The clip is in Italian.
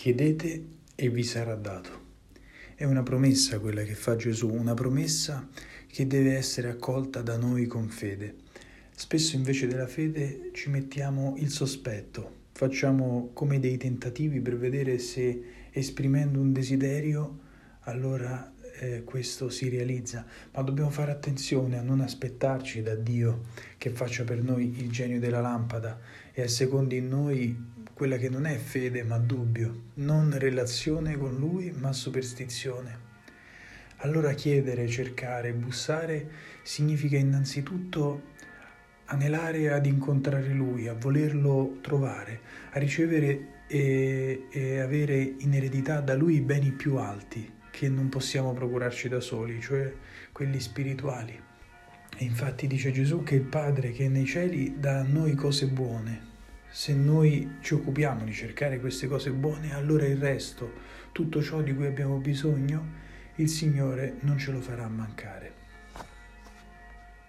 Chiedete e vi sarà dato. È una promessa quella che fa Gesù, una promessa che deve essere accolta da noi con fede. Spesso invece della fede ci mettiamo il sospetto, facciamo come dei tentativi per vedere se esprimendo un desiderio allora eh, questo si realizza, ma dobbiamo fare attenzione a non aspettarci da Dio che faccia per noi il genio della lampada. E a secondo in noi quella che non è fede ma dubbio, non relazione con Lui ma superstizione. Allora chiedere, cercare, bussare significa innanzitutto anelare ad incontrare Lui, a volerlo trovare, a ricevere e, e, avere in eredità da Lui i beni più alti che non possiamo procurarci da soli, cioè quelli spirituali. E infatti dice Gesù che il Padre che è nei cieli dà a noi cose buone. Se noi ci occupiamo di cercare queste cose buone, allora il resto, tutto ciò di cui abbiamo bisogno, il Signore non ce lo farà mancare.